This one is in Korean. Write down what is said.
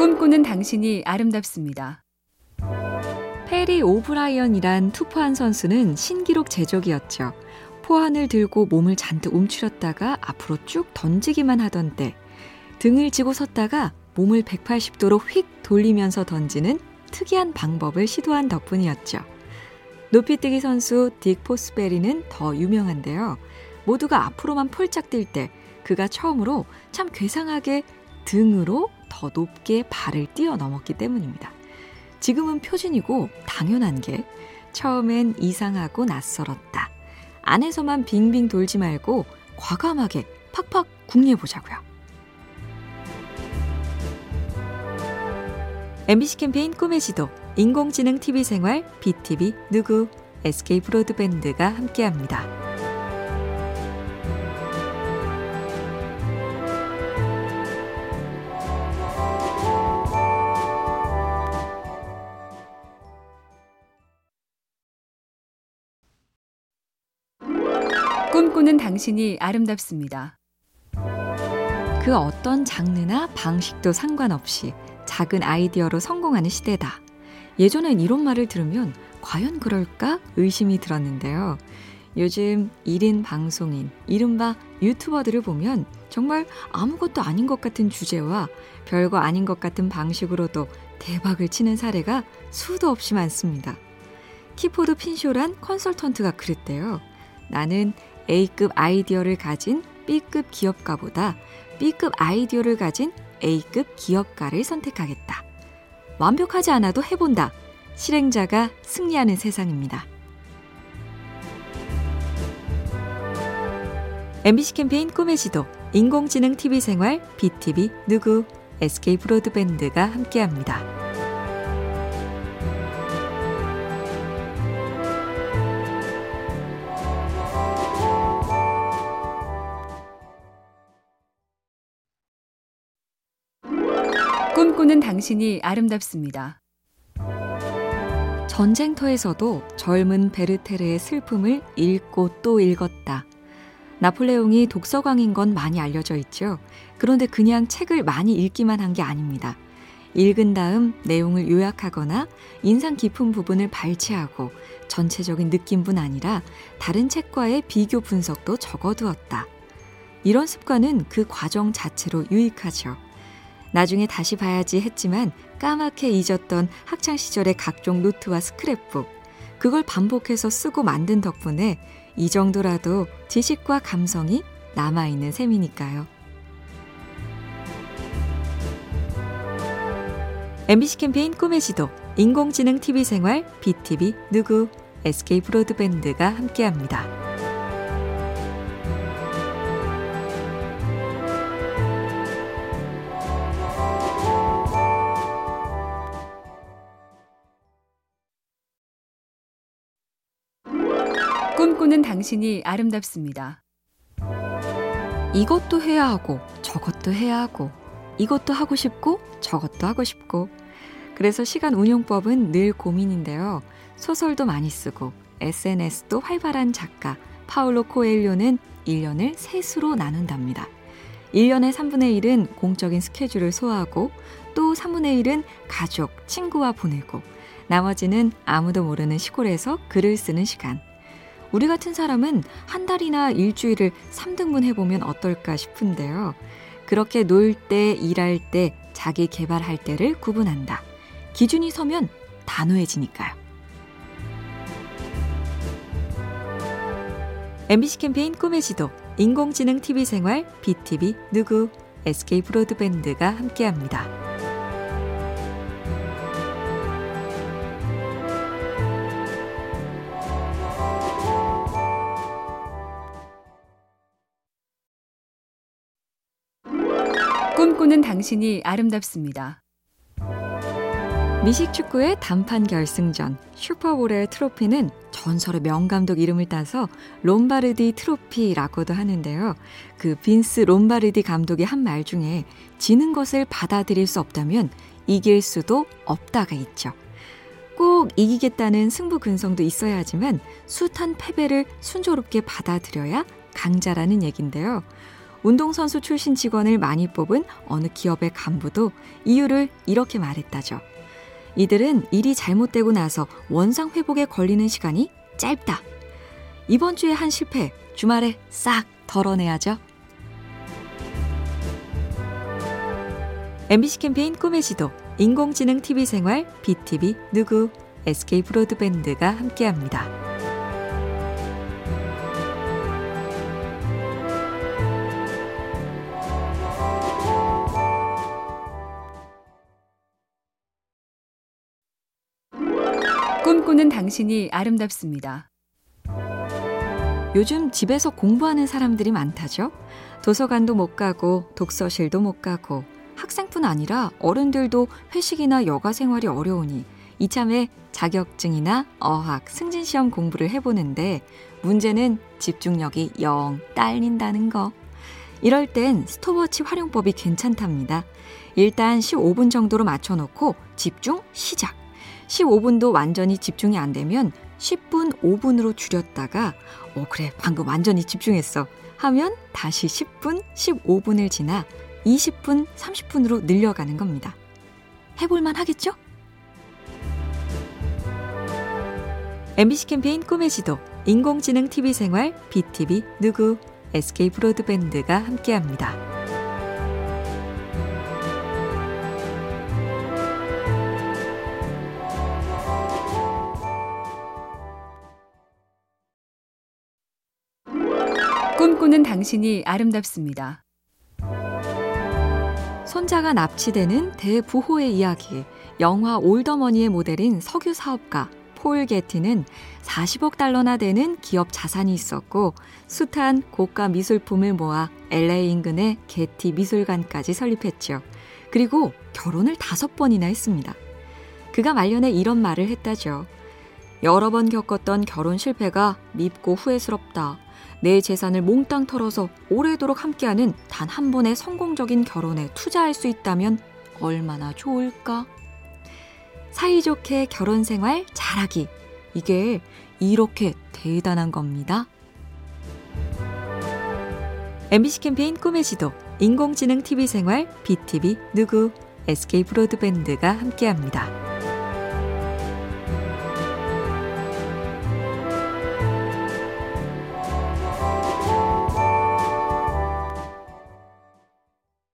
꿈꾸는 당신이 아름답습니다. 패리 오브라이언이란 투포환 선수는 신기록 제조기였죠. 포환을 들고 몸을 잔뜩 움츠렸다가 앞으로 쭉 던지기만 하던 때 등을 지고 섰다가 몸을 180도로 휙 돌리면서 던지는 특이한 방법을 시도한 덕분이었죠. 높이뛰기 선수 딕 포스베리는 더 유명한데요. 모두가 앞으로만 폴짝 뛸 때 그가 처음으로 참 괴상하게 등으로 더 높게 발을 뛰어넘었기 때문입니다. 지금은 표준이고 당연한 게 처음엔 이상하고 낯설었다. 안에서만 빙빙 돌지 말고 과감하게 팍팍 궁리해보자고요. MBC 캠페인 꿈의 지도, 인공지능 TV 생활, BTV 누구, SK 브로드밴드가 함께합니다. 꿈꾸는 당신이 아름답습니다. 그 어떤 장르나 방식도 상관없이 작은 아이디어로 성공하는 시대다. 예전엔 이런 말을 들으면 과연 그럴까 의심이 들었는데요. 요즘 1인 방송인, 이른바 유튜버들을 보면 정말 아무것도 아닌 것 같은 주제와 별거 아닌 것 같은 방식으로도 대박을 치는 사례가 수도 없이 많습니다. 기포드 핀쇼란 컨설턴트가 그랬대요. 나는 A급 아이디어를 가진 B급 기업가보다 B급 아이디어를 가진 A급 기업가를 선택하겠다. 완벽하지 않아도 해본다. 실행자가 승리하는 세상입니다. MBC 캠페인 꿈의 지도, 인공지능 TV 생활, BTV 누구, SK 브로드밴드가 함께합니다. 꿈꾸는 당신이 아름답습니다. 전쟁터에서도 젊은 베르테르의 슬픔을 읽고 또 읽었다. 나폴레옹이 독서광인 건 많이 알려져 있죠. 그런데 그냥 책을 많이 읽기만 한 게 아닙니다. 읽은 다음 내용을 요약하거나 인상 깊은 부분을 발췌하고 전체적인 느낌뿐 아니라 다른 책과의 비교 분석도 적어두었다. 이런 습관은 그 과정 자체로 유익하죠. 나중에 다시 봐야지 했지만 까맣게 잊었던 학창 시절의 각종 노트와 스크랩북 그걸 반복해서 쓰고 만든 덕분에 이 정도라도 지식과 감성이 남아 있는 셈이니까요. MBC 캠페인 꿈의 지도, 인공지능 TV 생활, BTV 누구, SK 브로드밴드가 함께합니다. 꿈꾸는 당신이 아름답습니다. 이것도 해야 하고 저것도 해야 하고 이것도 하고 싶고 저것도 하고 싶고 그래서 시간 운용법은 늘 고민인데요. 소설도 많이 쓰고 SNS도 활발한 작가 파울로 코엘료는 1년을 셋으로 나눈답니다. 1년의 3분의 1은 공적인 스케줄을 소화하고 또 3분의 1은 가족, 친구와 보내고 나머지는 아무도 모르는 시골에서 글을 쓰는 시간. 우리 같은 사람은 한 달이나 일주일을 3등분 해보면 어떨까 싶은데요. 그렇게 놀 때, 일할 때, 자기 개발할 때를 구분한다. 기준이 서면 단호해지니까요. MBC 캠페인 꿈의 지도, 인공지능 TV 생활, BTV 누구, SK 브로드밴드가 함께합니다. 꿈꾸는 당신이 아름답습니다. 미식축구의 단판 결승전 슈퍼볼의 트로피는 전설의 명감독 이름을 따서 롬바르디 트로피라고도 하는데요. 그 빈스 롬바르디 감독의 한 말 중에 지는 것을 받아들일 수 없다면 이길 수도 없다가 있죠. 꼭 이기겠다는 승부 근성도 있어야 하지만 숱한 패배를 순조롭게 받아들여야 강자라는 얘긴데요. 운동선수 출신 직원을 많이 뽑은 어느 기업의 간부도 이유를 이렇게 말했다죠. 이들은 일이 잘못되고 나서 원상 회복에 걸리는 시간이 짧다. 이번 주에 한 실패, 주말에 싹 덜어내야죠. MBC 캠페인 꿈의 지도, 인공지능 TV 생활, BTV 누구, SK 브로드밴드가 함께합니다. 꿈꾸는 당신이 아름답습니다. 요즘 집에서 공부하는 사람들이 많다죠. 도서관도 못 가고 독서실도 못 가고 학생뿐 아니라 어른들도 회식이나 여가 생활이 어려우니 이참에 자격증이나 어학, 승진시험 공부를 해보는데 문제는 집중력이 영 딸린다는 거. 이럴 땐 스톱워치 활용법이 괜찮답니다. 일단 15분 정도로 맞춰놓고 집중 시작. 15분도 완전히 집중이 안 되면 10분 5분으로 줄였다가 어 그래 방금 완전히 집중했어 하면 다시 10분 15분을 지나 20분 30분으로 늘려가는 겁니다. 해볼만 하겠죠? MBC 캠페인 꿈의 지도 인공지능 TV 생활 BTV 누구 SK 브로드밴드가 함께합니다. 꿈꾸는 당신이 아름답습니다. 손자가 납치되는 대부호의 이야기. 영화 올더머니의 모델인 석유 사업가 폴 게티는 40억 달러나 되는 기업 자산이 있었고 숱한 고가 미술품을 모아 LA 인근의 게티 미술관까지 설립했죠. 그리고 결혼을 다섯 번이나 했습니다. 그가 말년에 이런 말을 했다죠. 여러 번 겪었던 결혼 실패가 밉고 후회스럽다. 내 재산을 몽땅 털어서 오래도록 함께하는 단 한 번의 성공적인 결혼에 투자할 수 있다면 얼마나 좋을까? 사이좋게 결혼 생활 잘하기. 이게 이렇게 대단한 겁니다. MBC 캠페인 꿈의 지도, 인공지능 TV 생활, BTV 누구, SK 브로드밴드가 함께합니다.